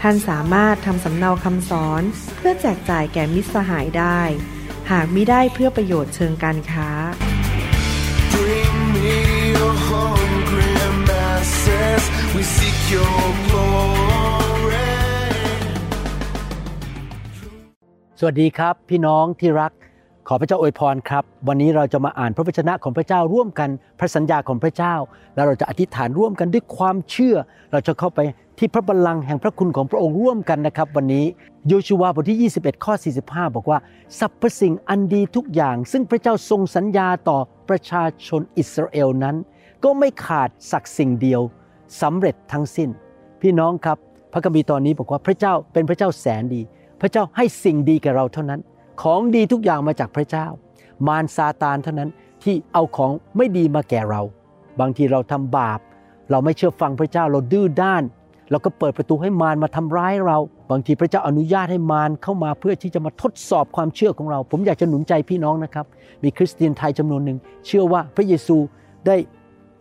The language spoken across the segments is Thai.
ท่านสามารถทำสำเนาคำสอนเพื่อแจกจ่ายแก่มิตรสหายได้ หากมิได้เพื่อประโยชน์เชิงการค้า สวัสดีครับพี่น้องที่รัก ขอพระเจ้าอวยพรครับ วันนี้เราจะมาอ่านพระวจนะของพระเจ้าร่วมกันพระสัญญาของพระเจ้า แล้วเราจะอธิษฐานร่วมกันด้วยความเชื่อ เราจะเข้าไปที่พระบัลลังก์แห่งพระคุณของพระองค์ร่วมกันนะครับ วันนี้โยชูวาบทที่ 21 ข้อ 45 บอกว่าสรรพสิ่งอันดีทุกอย่าง ซึ่งพระเจ้าทรงสัญญาต่อประชาชนอิสราเอลนั้น ก็ไม่ขาดสักสิ่งเดียวสำเร็จทั้งสิ้น พี่น้องครับ พระคัมภีร์ตอนนี้บอกว่าพระเจ้าเป็นพระเจ้าแสนดี พระเจ้าให้สิ่งดีแก่เราเท่านั้น ของดีทุกอย่างมาจากพระเจ้า มารซาตานเท่านั้นที่เอาของไม่ดีมาแก่เรา บางทีเราทำบาป เราไม่เชื่อฟังพระเจ้าเราดื้อด้าน เราก็เปิดประตูให้มารมาทำร้ายเรา บางทีพระเจ้าอนุญาตให้มารเข้ามาเพื่อที่จะมาทดสอบความเชื่อของเรา ผมอยากจะหนุนใจพี่น้องนะครับ มีคริสเตียนไทยจำนวนหนึ่งเชื่อว่าพระเยซูได้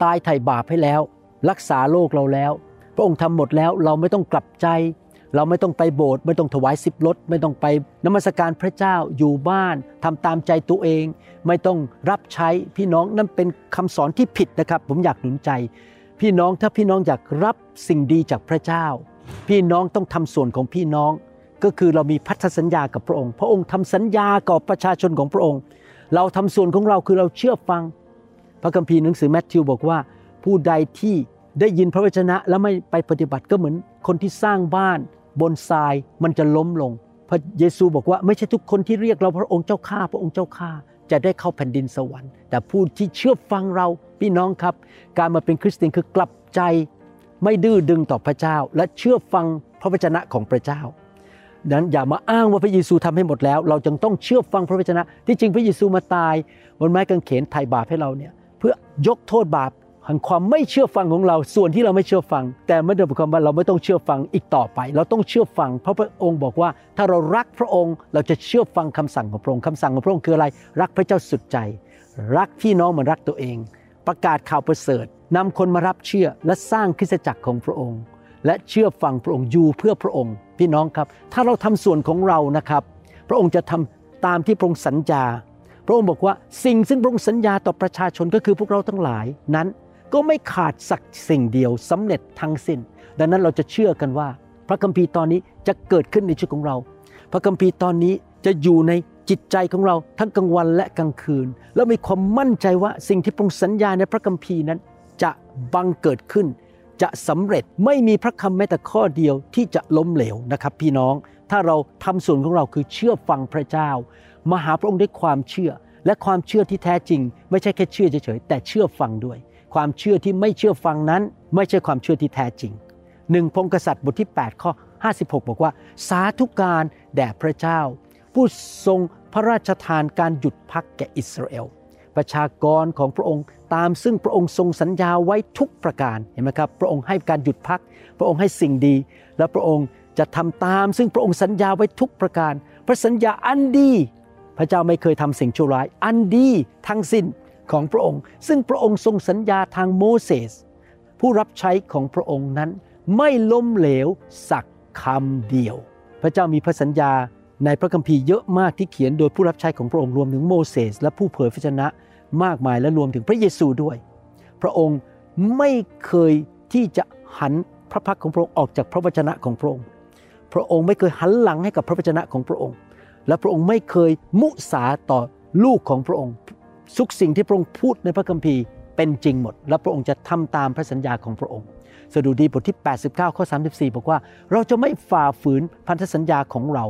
ตายไถ่บาปให้แล้ว รักษาโรคเราแล้ว พระองค์ทำหมดแล้วเราไม่ต้องกลับใจ เราไม่ต้องไปโบสถ์ไม่ต้องถวายสิบลดไม่ต้องไปนมัสการพระเจ้าอยู่บ้านทำตามใจตัวเอง ไม่ต้องรับใช้พี่น้องนั่นเป็นคำสอนที่ผิดนะครับ ผมอยากหนุนใจ พี่น้องถ้าพี่น้องอยากรับสิ่งดีจากพระเจ้า พี่น้องต้องทำส่วนของพี่น้อง ก็คือเรามีพันธสัญญากับพระองค์ พระองค์ทำสัญญากับประชาชนของพระองค์ เราทำส่วนของเราคือเราเชื่อฟัง พระคัมภีร์หนังสือแมทธิวบอกว่า ผู้ใดที่ได้ยินพระวจนะแล้วไม่ไปปฏิบัติก็เหมือนคนที่สร้างบ้าน บนทรายมันจะล้มลง พระเยซูบอกว่าไม่ใช่ทุกคนที่เรียกเราพระองค์เจ้าข้าพระองค์เจ้าข้าจะได้เข้าแผ่นดินสวรรค์ แต่ผู้ที่เชื่อฟังเราพี่น้องครับ การมาเป็นคริสเตียนคือกลับใจไม่ดื้อดึงต่อพระเจ้า และเชื่อฟังพระวจนะของพระเจ้าดังนั้นอย่ามาอ้างว่าพระเยซูทำให้หมดแล้ว เราจึงต้องเชื่อฟังพระวจนะ ที่จริงพระเยซูมาตายบนไม้กางเขนไถ่บาปให้เราเนี่ยเพื่อยกโทษบาป แห่งความไม่เชื่อฟังของเรา ส่วนที่เราไม่เชื่อฟัง แต่ไม่ได้หมายความว่าเราไม่ต้องเชื่อฟังอีกต่อไป เราต้องเชื่อฟัง เพราะพระองค์บอกว่า ถ้าเรารักพระองค์ เราจะเชื่อฟังคำสั่งของพระองค์คำสั่งของพระองค์คืออะไร รักพระเจ้าสุดใจ รักพี่น้องเหมือนรักตัวเอง ประกาศข่าวประเสริฐนำคนมารับเชื่อและสร้างคริสตจักรของพระองค์ และเชื่อฟังพระองค์อยู่เพื่อพระองค์ พี่น้องครับ ถ้าเราทำส่วนของเรานะครับ พระองค์จะทำตามที่พระองค์สัญญา พระองค์บอกว่าสิ่งซึ่งพระองค์สัญญาต่อประชาชนก็คือพวกเราทั้งหลายนั้น ก็ไม่ขาดสักสิ่งเดียวสำเร็จทั้งสิ้น ดังนั้นเราจะเชื่อกันว่า พระคัมภีร์ตอนนี้จะเกิดขึ้นในชีวิตของเรา พระคัมภีร์ตอนนี้จะอยู่ในจิตใจของเราทั้งกลางวันและกลางคืน แล้วมีความมั่นใจว่าสิ่งที่พระองค์สัญญาในพระคัมภีร์นั้น จะบังเกิดขึ้น จะสำเร็จไม่มีพระคำแม้แต่ข้อเดียวที่จะล้มเหลวนะครับ พี่น้องถ้าเราทำส่วนของเราคือเชื่อฟังพระเจ้า มาหาพระองค์ด้วยความเชื่อ และความเชื่อที่แท้จริง ไม่ใช่แค่เชื่อเฉยๆแต่เชื่อฟังด้วย ความเชื่อที่ไม่เชื่อฟังนั้น ไม่ใช่ความเชื่อที่แท้จริงหนึ่งพงกษัตริย์บทที่ 8 ข้อ 56 บอกว่า สาธุการแด่พระเจ้า ผู้ทรงพระราชทานการหยุดพักแก่อิสราเอลประชากรของพระองค์ตามซึ่งพระองค์ทรงสัญญาไว้ทุกประการเห็นไหมครับพระองค์ให้การหยุดพัก พระองค์ให้สิ่งดี และพระองค์จะทำตามซึ่งพระองค์สัญญาไว้ทุกประการ พระสัญญาอันดี พระเจ้าไม่เคยทำสิ่งชั่วร้าย อันดีทั้งสิ้น ของพระองค์ ซึ่งพระองค์ทรงสัญญาทางโมเสสผู้รับใช้ของพระองค์นั้นไม่ล้มเหลวสักคำเดียว พระเจ้ามีพระสัญญาในพระคัมภีร์เยอะมากที่เขียนโดยผู้รับใช้ของพระองค์รวมถึงโมเสสและผู้เผยพระชนะมากมายและรวมถึงพระเยซูด้วย พระองค์ไม่เคยที่จะหันพระพักของพระองค์ออกจากพระวจนะของพระองค์ พระองค์ไม่เคยหันหลังให้กับพระวจนะของพระองค์ และพระองค์ไม่เคยมุสาต่อลูกของพระองค์ ทุกสิ่งที่พระองค์พูดในพระคัมภีร์เป็นจริงหมด และพระองค์จะทำตามพระสัญญาของพระองค์สดุดีบทที่ 89 ข้อ 34 บอกว่า เราจะไม่ฝ่าฝืนพันธสัญญาของเรา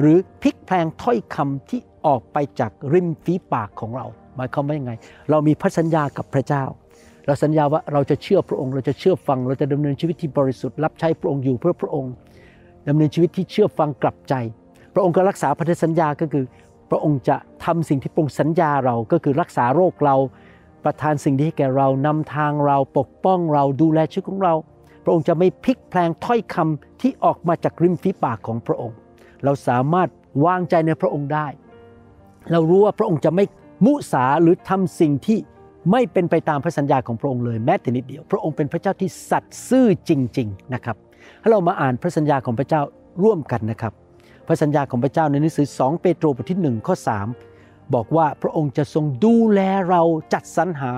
หรือพลิกแพลงถ้อยคำที่ออกไปจากริมฝีปากของเรา หมายความว่ายังไง เรามีพระสัญญากับพระเจ้า เราสัญญาว่าเราจะเชื่อพระองค์ เราจะเชื่อฟัง เราจะดำเนินชีวิตที่บริสุทธิ์รับใช้พระองค์อยู่เพื่อพระองค์ดำเนินชีวิตที่เชื่อฟังกลับใจ พระองค์ก็รักษาพันธสัญญาก็คือ พระองค์จะทำสิ่งที่พระองค์สัญญาเราก็คือรักษาโรคเราประทานสิ่งดีให้แก่เรานำทางเราปกป้องเราดูแลชีวิตของเรา พระองค์จะไม่พลิกแพลงถ้อยคำที่ออกมาจากริมฝีปากของพระองค์ เราสามารถวางใจในพระองค์ได้ เรารู้ว่าพระองค์จะไม่มุสาหรือทำสิ่งที่ไม่เป็นไปตามพระสัญญาของพระองค์เลยแม้แต่นิดเดียว พระองค์เป็นพระเจ้าที่สัตย์ซื่อจริง ๆนะครับ ให้เรามาอ่านพระสัญญาของพระเจ้าร่วมกันนะครับ พระสัญญาของพระเจ้าในหนังสือ 2 เปโตรบทที่1ข้อ3 บอกว่าพระองค์จะทรงดูแลเราจัดสรรหา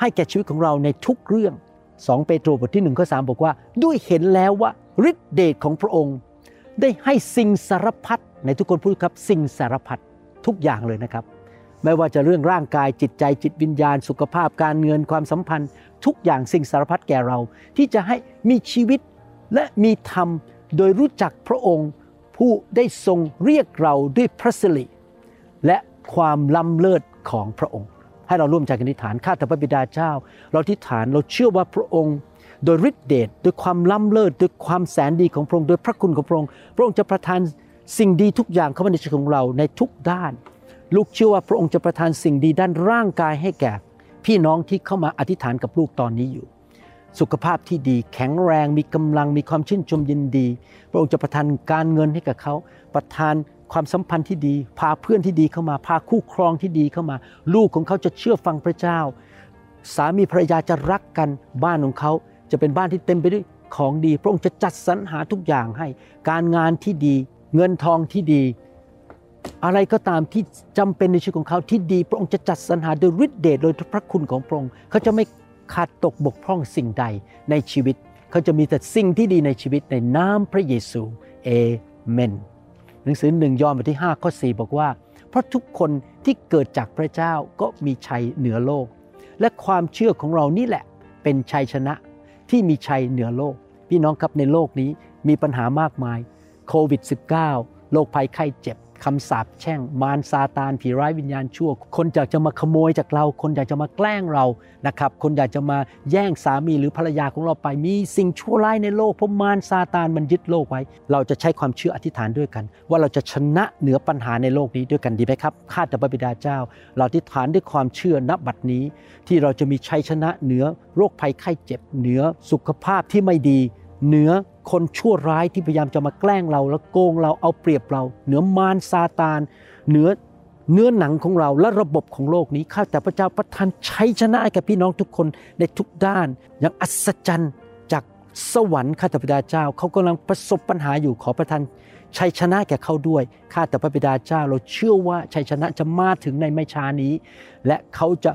ให้แก่ชีวิตของเราในทุกเรื่อง 2 เปโตรบทที่1ข้อ3บอกว่า ด้วยเห็นแล้วว่าฤทธิเดชของพระองค์ ได้ให้สิ่งสารพัดในทุกคนพูดครับสิ่งสารพัดทุกอย่างเลยนะครับ ไม่ว่าจะเรื่องร่างกายจิตใจจิตวิญญาณ สุขภาพการเงินความสัมพันธ์ ทุกอย่างสิ่งสารพัดแก่เรา ที่จะให้มีชีวิตและมีธรรมโดยรู้จักพระองค์ ผู้ได้ทรงเรียกเราด้วยพระสิริและความล้ำเลิศของพระองค์ ให้เราร่วมใจกันอธิษฐานข้าแต่พระบิดาเจ้า เราอธิษฐานเราเชื่อว่าพระองค์ โดยฤทธิเดชด้วยความล้ำเลิศด้วยความแสนดีของพระองค์โดยพระคุณของพระองค์ พระองค์จะประทานสิ่งดีทุกอย่างเข้ามาในชีวิตของเราในทุกด้าน ลูกเชื่อว่าพระองค์จะประทานสิ่งดีด้านร่างกายให้แก่ พี่น้องที่เข้ามาอธิษฐานกับลูกตอนนี้อยู่ สุขภาพที่ดีแข็งแรงมีกำลังมีความชื่นชมยินดี พระองค์จะประทานการเงินให้กับเขา ประทานความสัมพันธ์ที่ดี พาเพื่อนที่ดีเข้ามา พาคู่ครองที่ดีเข้ามา ลูกของเขาจะเชื่อฟังพระเจ้า สามีภรรยาจะรักกันบ้านของเขาจะเป็นบ้านที่เต็มไปด้วยของดี พระองค์จะจัดสรรหาทุกอย่างให้ การงานที่ดี เงินทองที่ดี อะไรก็ตามที่จำเป็นในชีวิตของเขาที่ดี พระองค์จะจัดสรรหาโดยฤทธิเดชโดยพระคุณของพระองค์เขาจะไม่ ขาดตกบกพร่องสิ่งใดในชีวิต เขาจะมีแต่สิ่งที่ดีในชีวิตในนามพระเยซูเอเมนหนังสือหนึ่งยอห์นบทที่5ข้อ4บอกว่า เพราะทุกคนที่เกิดจากพระเจ้าก็มีชัยเหนือโลก และความเชื่อของเรานี่แหละเป็นชัยชนะที่มีชัยเหนือโลก พี่น้องครับในโลกนี้มีปัญหามากมายโควิด -19 โรคภัยไข้เจ็บ คำสาปแช่งมารซาตานผีร้ายวิญญาณชั่ว คนอยากจะมาขโมยจากเรา คนอยากจะมาแกล้งเรานะครับ คนอยากจะมาแย่งสามีหรือภรรยาของเราไปมีสิ่งชั่วร้ายในโลกเพราะมารซาตานมันยึดโลกไว้ เราจะใช้ความเชื่ออธิษฐานด้วยกัน ว่าเราจะชนะเหนือปัญหาในโลกนี้ด้วยกันดีไหมครับข้าแต่พระบิดาเจ้า เราอธิษฐานด้วยความเชื่อณบัดนี้ ที่เราจะมีชัยชนะเหนือโรคภัยไข้เจ็บเหนือสุขภาพที่ไม่ดีเหนือ คนชั่วร้ายที่พยายามจะมาแกล้งเรา แล้วโกงเราเอาเปรียบเรา เหนือมารซาตาน เหนือเนื้อหนังของเราและระบบของโลกนี้ข้าแต่พระเจ้าประทานชัยชนะให้แก่พี่น้องทุกคนในทุกด้านอย่างอัศจรรย์จากสวรรค์ข้าแต่พระบิดาเจ้าเขากำลังประสบปัญหาอยู่ขอประทานชัยชนะแก่เขาด้วยข้าแต่พระบิดาเจ้าเราเชื่อว่าชัยชนะจะมาถึงในไม่ช้านี้ และเขาจะ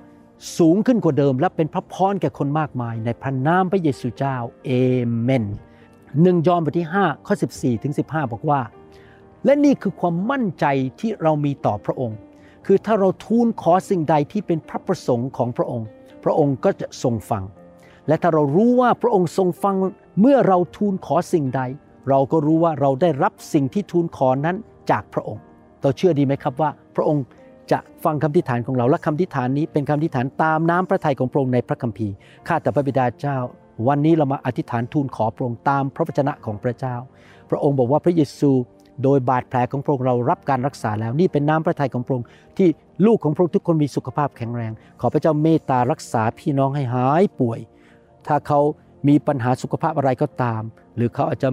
สูงขึ้นกว่าเดิม และเป็นพระพรแก่คนมากมาย ในพระนามพระเยซูเจ้าเอเมน หนึ่งยอห์นบทที่ 5 ข้อ 14ถึง15 บอกว่า และนี่คือความมั่นใจที่เรามีต่อพระองค์ คือถ้าเราทูลขอสิ่งใดที่เป็นพระประสงค์ของพระองค์ พระองค์ก็จะทรงฟัง และถ้าเรารู้ว่าพระองค์ทรงฟังเมื่อเราทูลขอสิ่งใด เราก็รู้ว่าเราได้รับสิ่งที่ทูลขอนั้นจากพระองค์ เราเชื่อดีไหมครับว่า พระองค์จะฟังคำทิฐานของเราและคำทิฐานนี้เป็นคำทิฐานตามน้ำพระทัยของพระองค์ในพระคัมภีร์ข้าแต่พระบิดาเจ้า วันนี้เรามาอธิษฐานทูลขอพระองค์ตามพระวจนะของพระเจ้า พระองค์บอกว่าพระเยซูโดยบาดแผลของพระองค์เรารับการรักษาแล้ว นี่เป็นน้ำพระทัยของพระองค์ที่ลูกของพระองค์ทุกคนมีสุขภาพแข็งแรง ขอพระเจ้าเมตตารักษาพี่น้องให้หายป่วย ถ้าเขามีปัญหาสุขภาพอะไรก็ตาม หรือเขาอาจจะ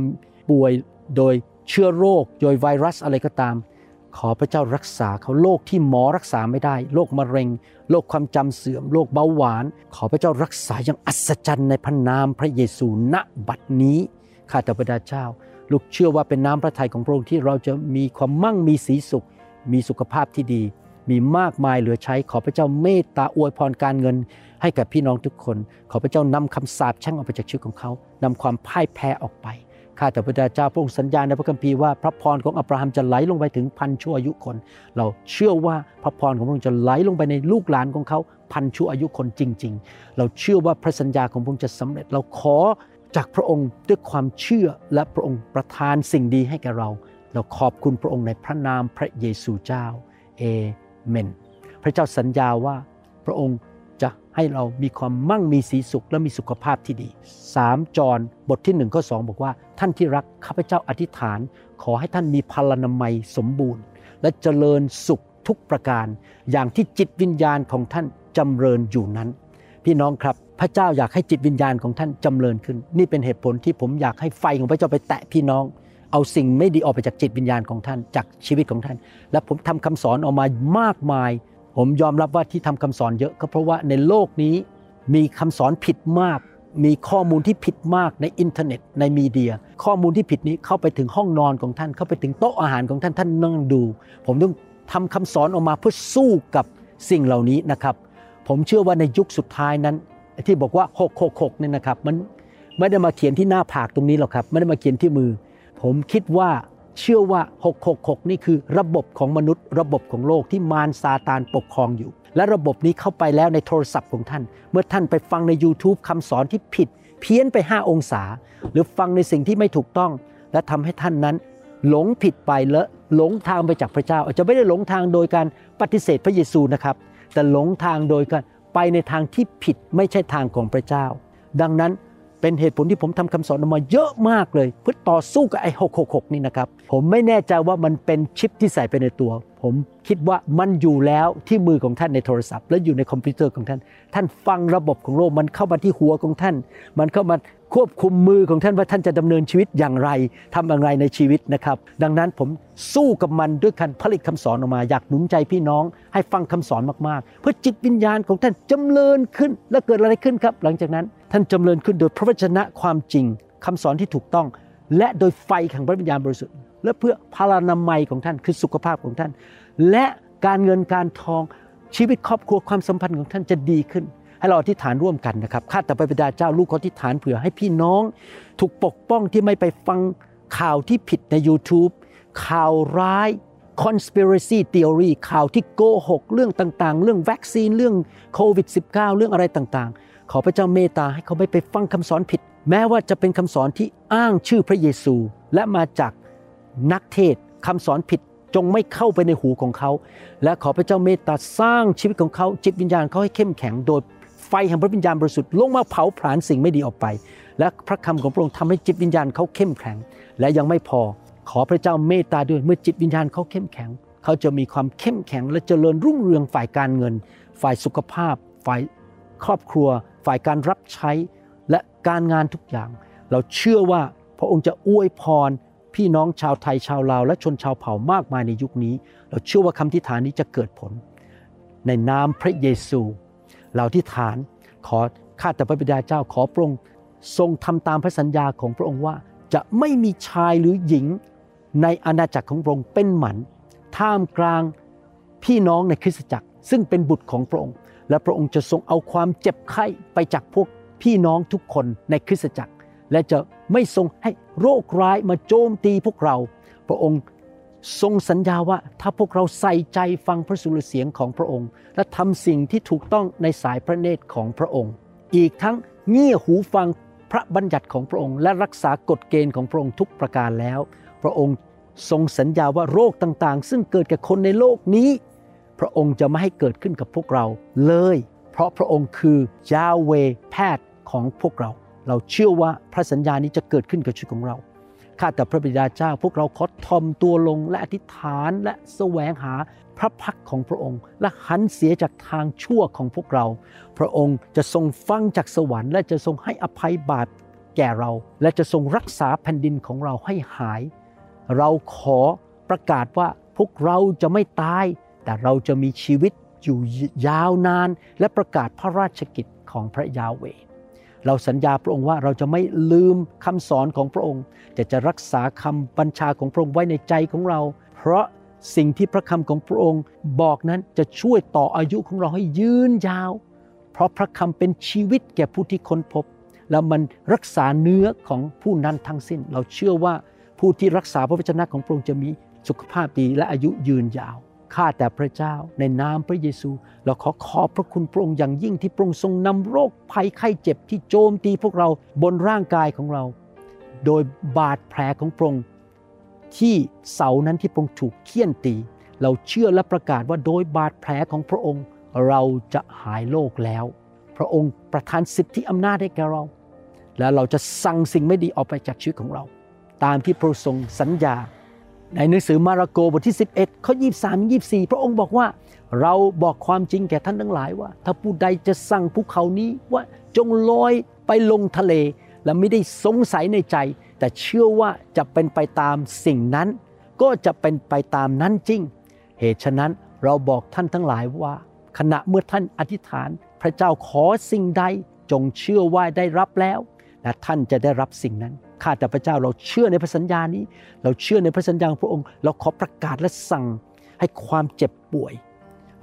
ป่วยโดยเชื้อโรค โดยไวรัสอะไรก็ตาม ขอพระเจ้ารักษาเขาโรคที่หมอรักษาไม่ได้โรคมะเร็งโรคความจำเสื่อมโรคเบาหวาน ขอพระเจ้ารักษาอย่างอัศจรรย์ในพระนามพระเยซูณบัดนี้ข้าแต่พระเจ้า ลูกเชื่อว่าเป็นน้ำพระทัยของพระองค์ที่เราจะมีความมั่งมีสีสุข มีสุขภาพที่ดี มีมากมายเหลือใช้ขอพระเจ้าเมตตาอวยพรการเงิน ให้กับพี่น้องทุกคน ขอพระเจ้านำคำสาปแช่งออกไปจากชีวิตของเขานำความพ่ายแพ้ออกไป ข้าแต่พระเจ้าพระองค์สัญญาในพระคัมภีร์ว่าพระพรของอับราฮัมจะไหลลงไปถึงพันชั่วอายุคน เราเชื่อว่าพระพรของพระองค์จะไหลลงไปในลูกหลานของเขาพันชั่วอายุคนจริง ๆ เราเชื่อว่าพระสัญญาของพระองค์จะสำเร็จ เราขอจากพระองค์ด้วยความเชื่อและพระองค์ประทานสิ่งดีให้แก่เรา เราขอบคุณพระองค์ในพระนามพระเยซูเจ้าเอเมน พระเจ้าสัญญาว่าพระองค์ ให้เรามีความมั่งมีสีสุขและมีสุขภาพที่ดี 3จอห์นบทที่1ข้อ2บอกว่า ท่านที่รักข้าพเจ้าอธิษฐาน ขอให้ท่านมีพลานามัยสมบูรณ์ และเจริญสุขทุกประการ อย่างที่จิตวิญญาณของท่านจำเริญอยู่นั้น พี่น้องครับพระเจ้าอยากให้จิตวิญญาณของท่านจำเริญขึ้น นี่เป็นเหตุผลที่ผมอยากให้ไฟของพระเจ้าไปแตะพี่น้อง เอาสิ่งไม่ดีออกไปจากจิตวิญญาณของท่านจากชีวิตของท่าน และผมทำคำสอนออกมามากมาย ผมยอมรับว่าที่ทำคำสอนเยอะก็เพราะว่าในโลกนี้มีคำสอนผิดมาก มีข้อมูลที่ผิดมากในอินเทอร์เน็ตในมีเดีย ข้อมูลที่ผิดนี้เข้าไปถึงห้องนอนของท่าน เข้าไปถึงโต๊ะอาหารของท่านท่านนั่งดู ผมต้องทำคำสอนออกมาเพื่อสู้กับสิ่งเหล่านี้นะครับ ผมเชื่อว่าในยุคสุดท้ายนั้น ที่บอกว่า666เนี่ยนะครับมันไม่ได้มาเขียนที่หน้าผากตรงนี้หรอกครับไม่ได้มาเขียนที่มือ ผมคิดว่า เชื่อว่า 666 นี่คือระบบของมนุษย์ ระบบของโลกที่มารซาตานปกครองอยู่ และระบบนี้เข้าไปแล้วในโทรศัพท์ของท่าน เมื่อท่านไปฟังใน YouTube คำสอนที่ผิด เพี้ยนไป 5 องศา หรือฟังในสิ่งที่ไม่ถูกต้อง และทำให้ท่านนั้น หลงผิดไปและหลงทางไปจากพระเจ้า อาจจะไม่ได้หลงทางโดยการปฏิเสธพระเยซูนะครับ แต่หลงทางโดยการไปในทางที่ผิดไม่ใช่ทางของพระเจ้า ดังนั้น เป็นเหตุผลที่ผมทำคำสอนออกมาเยอะมากเลย เพื่อต่อสู้กับไอ้666 นี่นะครับ ผมไม่แน่ใจว่ามันเป็นชิปที่ใส่ไปในตัว ผมคิดว่ามันอยู่แล้วที่มือของท่านในโทรศัพท์ และอยู่ในคอมพิวเตอร์ของท่าน ท่านฟังระบบของโลกมันเข้ามาที่หัวของท่าน มันเข้ามา ควบคุมมือของท่านว่าท่านจะดำเนินชีวิตอย่างไรทำอย่างไรในชีวิตนะครับ ดังนั้นผมสู้กับมันด้วยการผลิตคำสอนออกมา อยากหนุนใจพี่น้องให้ฟังคำสอนมากๆ เพื่อจิตวิญญาณของท่านจำเริญขึ้นและเกิดอะไรขึ้นครับ หลังจากนั้นท่านจำเริญขึ้นโดยพระวจนะความจริงคำสอนที่ถูกต้อง และโดยไฟแห่งพระวิญญาณบริสุทธิ์และเพื่อพลานามัยของท่านคือสุขภาพของท่าน และการเงินการทองชีวิตครอบครัวความสัมพันธ์ของท่านจะดีขึ้น ให้เราอธิษฐานร่วมกันนะครับข้าแต่พระบิดาเจ้าลูกขออธิษฐานเผื่อให้พี่น้อง ถูกปกป้องที่ไม่ไปฟังข่าวที่ผิดใน YouTube ข่าวร้าย conspiracy theory ข่าวที่โกหกเรื่องต่างๆ เรื่องวัคซีนเรื่องโควิด -19 เรื่องอะไรต่างๆ ขอพระเจ้าเมตตาให้เขาไม่ไปฟังคำสอนผิด แม้ว่าจะเป็นคำสอนที่อ้างชื่อพระเยซู และมาจากนักเทศคำสอนผิดจงไม่เข้าไปในหูของเขา และขอพระเจ้าเมตตาสร้างชีวิตของเขาจิตวิญญาณเขาให้เข้มแข็งโดย ไฟแห่งพระวิญญาณบริสุทธิ์ลงมาเผาผลาญสิ่งไม่ดีออกไป และพระคำของพระองค์ทำให้จิตวิญญาณเขาเข้มแข็ง และยังไม่พอขอพระเจ้าเมตตาด้วยเมื่อจิตวิญญาณเขาเข้มแข็ง เขาจะมีความเข้มแข็ง และเจริญรุ่งเรืองฝ่ายการเงิน ฝ่ายสุขภาพ ฝ่ายครอบครัว ฝ่ายการรับใช้และการงานทุกอย่าง เราเชื่อว่าพระองค์จะอวยพรพี่น้องชาวไทยชาวลาว และชนชาวเผ่ามากมายในยุคนี้ เราเชื่อว่าคำทิฐานนี้จะเกิดผล ในนามพระเยซู เราที่ฐานขอข้าแต่พระบิดาเจ้าขอพระองค์ทรงทำตามพระสัญญาของพระองค์ว่า จะไม่มีชายหรือหญิงในอาณาจักรของพระองค์เป็นหมันท่ามกลางพี่น้องในคริสตจักร ซึ่งเป็นบุตรของพระองค์ และพระองค์จะทรงเอาความเจ็บไข้ไปจากพวกพี่น้องทุกคนในคริสตจักร และจะไม่ทรงให้โรคร้ายมาโจมตีพวกเรา พระองค์ ทรงสัญญาว่าถ้าพวกเราใส่ใจฟังพระสุรเสียงของพระองค์ และทำสิ่งที่ถูกต้องในสายพระเนตรของพระองค์ อีกทั้งเงี่ยหูฟังพระบัญญัติของพระองค์ และรักษากฎเกณฑ์ของพระองค์ทุกประการแล้ว พระองค์ทรงสัญญาว่าโรคต่างๆ ซึ่งเกิดกับคนในโลกนี้ พระองค์จะไม่ให้เกิดขึ้นกับพวกเราเลย เพราะพระองค์คือยาเวแพทย์ของพวกเรา เราเชื่อว่าพระสัญญานี้จะเกิดขึ้นกับชีวิตของเรา ข้าแต่พระบิดาเจ้า พวกเราขอทอมตัวลงและอธิษฐานและแสวงหาพระพักของพระองค์ และหันเสียจากทางชั่วของพวกเรา พระองค์จะทรงฟังจากสวรรค์และจะทรงให้อภัยบาปแก่เรา และจะทรงรักษาแผ่นดินของเราให้หาย เราขอประกาศว่าพวกเราจะไม่ตาย แต่เราจะมีชีวิตอยู่ยาวนาน และประกาศพระราชกิจของพระยาเว เราสัญญาพระองค์ว่าเราจะไม่ลืมคำสอนของพระองค์ แต่จะรักษาคำบัญชาของพระองค์ไว้ในใจของเรา เพราะสิ่งที่พระคำของพระองค์บอกนั้นจะช่วยต่ออายุของเราให้ยืนยาว เพราะพระคำเป็นชีวิตแก่ผู้ที่ค้นพบ แล้วมันรักษาเนื้อของผู้นั้นทั้งสิ้น เราเชื่อว่าผู้ที่รักษาพระวจนะของพระองค์จะมีสุขภาพดีและอายุยืนยาว ข้าแต่พระเจ้าในนามพระเยซู เราขอขอบพระคุณพระองค์อย่างยิ่งที่พระองค์ทรงนำโรคภัยไข้เจ็บที่โจมตีพวกเราบนร่างกายของเรา โดยบาดแผลของพระองค์ที่เสานั้นที่พระองค์ถูกเคี่ยนตี เราเชื่อและประกาศว่าโดยบาดแผลของพระองค์ เราจะหายโรคแล้ว พระองค์ประทานสิทธิอำนาจให้แก่เรา และเราจะสั่งสิ่งไม่ดีออกไปจากชีวิตของเรา ตามที่พระองค์ทรงสัญญา ในหนังสือมาระโกบทที่ 11ข้อ23 24 พระองค์บอกว่า เราบอกความจริงแก่ท่านทั้งหลายว่า ถ้าผู้ใดจะสั่งภูเขานี้ว่าจงลอยไปลงทะเล และไม่ได้สงสัยในใจ แต่เชื่อว่าจะเป็นไปตามสิ่งนั้น ก็จะเป็นไปตามนั้นจริง เหตุฉะนั้นเราบอกท่านทั้งหลายว่า ขณะเมื่อท่านอธิษฐาน พระเจ้าขอสิ่งใดจงเชื่อว่าได้รับแล้ว และท่านจะได้รับสิ่งนั้น ข้าแต่พระเจ้าเราเชื่อในพระสัญญานี้ เราเชื่อในพระสัญญาของพระองค์ เราขอประกาศและสั่งให้ความเจ็บป่วย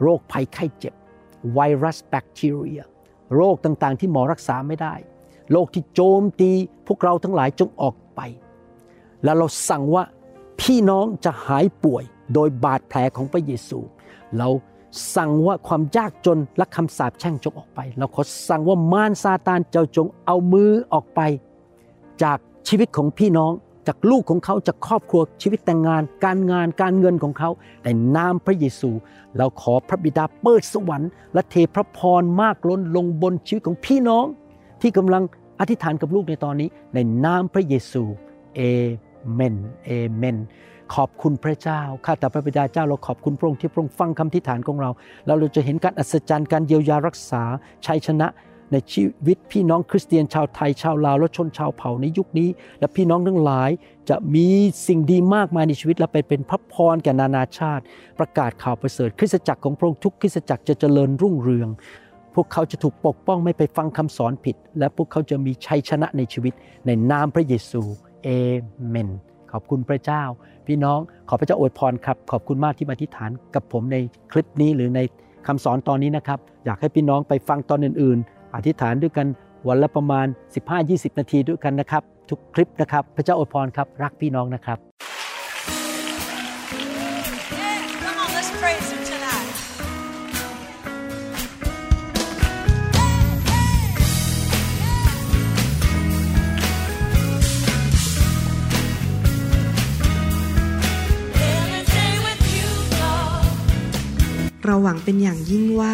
โรคภัยไข้เจ็บ ไวรัสแบคทีเรีย โรคต่างๆ ที่หมอรักษาไม่ได้ โรคที่โจมตีพวกเราทั้งหลายจงออกไป แล้วเราสั่งว่าพี่น้องจะหายป่วยโดยบาดแผลของพระเยซู เราสั่งว่าความยากจนและคำสาปแช่งจงออกไป เราขอสั่งว่ามารซาตานเจ้าจงเอามือออกไป จาก ชีวิตของพี่น้องจากลูกของเขาจากครอบครัวชีวิตแต่งงาน การงานการเงินของเขาในนามพระเยซู เราขอพระบิดาเปิดสวรรค์และเทพระพรมากล้นลงบนชีวิตของพี่น้อง ที่กำลังอธิษฐานกับลูกในตอนนี้ ในนามพระเยซูเอเมนเอเมนขอบคุณพระเจ้า ข้าแต่พระบิดาเจ้าเราขอบคุณพระองค์ที่พระองค์ฟังคำทิฏฐานของเราแล้วเราจะเห็นการอัศจรรย์การเยียวยารักษาชัยชนะ ในชีวิตพี่น้องคริสเตียนชาวไทยชาวลาวและชนชาวเผ่าในยุคนี้ และพี่น้องทั้งหลายจะมีสิ่งดีมากมายในชีวิตและไปเป็นพระพรแก่นานาชาติ ประกาศข่าวประเสริฐคริสตจักรของพระองค์ทุกคริสตจักรจะเจริญรุ่งเรือง พวกเขาจะถูกปกป้องไม่ไปฟังคำสอนผิด และพวกเขาจะมีชัยชนะในชีวิตในนามพระเยซูเอเมนขอบคุณพระเจ้า พี่น้องขอพระเจ้าอวยพรครับ ขอบคุณมากที่มาอธิฐานกับผมในคลิปนี้หรือในคำสอนตอนนี้นะครับ อยากให้พี่น้องไปฟังตอนอื่นๆ อธิษฐานด้วยกันวันละประมาณ 15-20 นาทีด้วยกันนะครับ ทุกคลิปนะครับ พระเจ้าอวยพรครับ รักพี่น้องนะครับ Yeah, เราหวังเป็นอย่างยิ่งว่า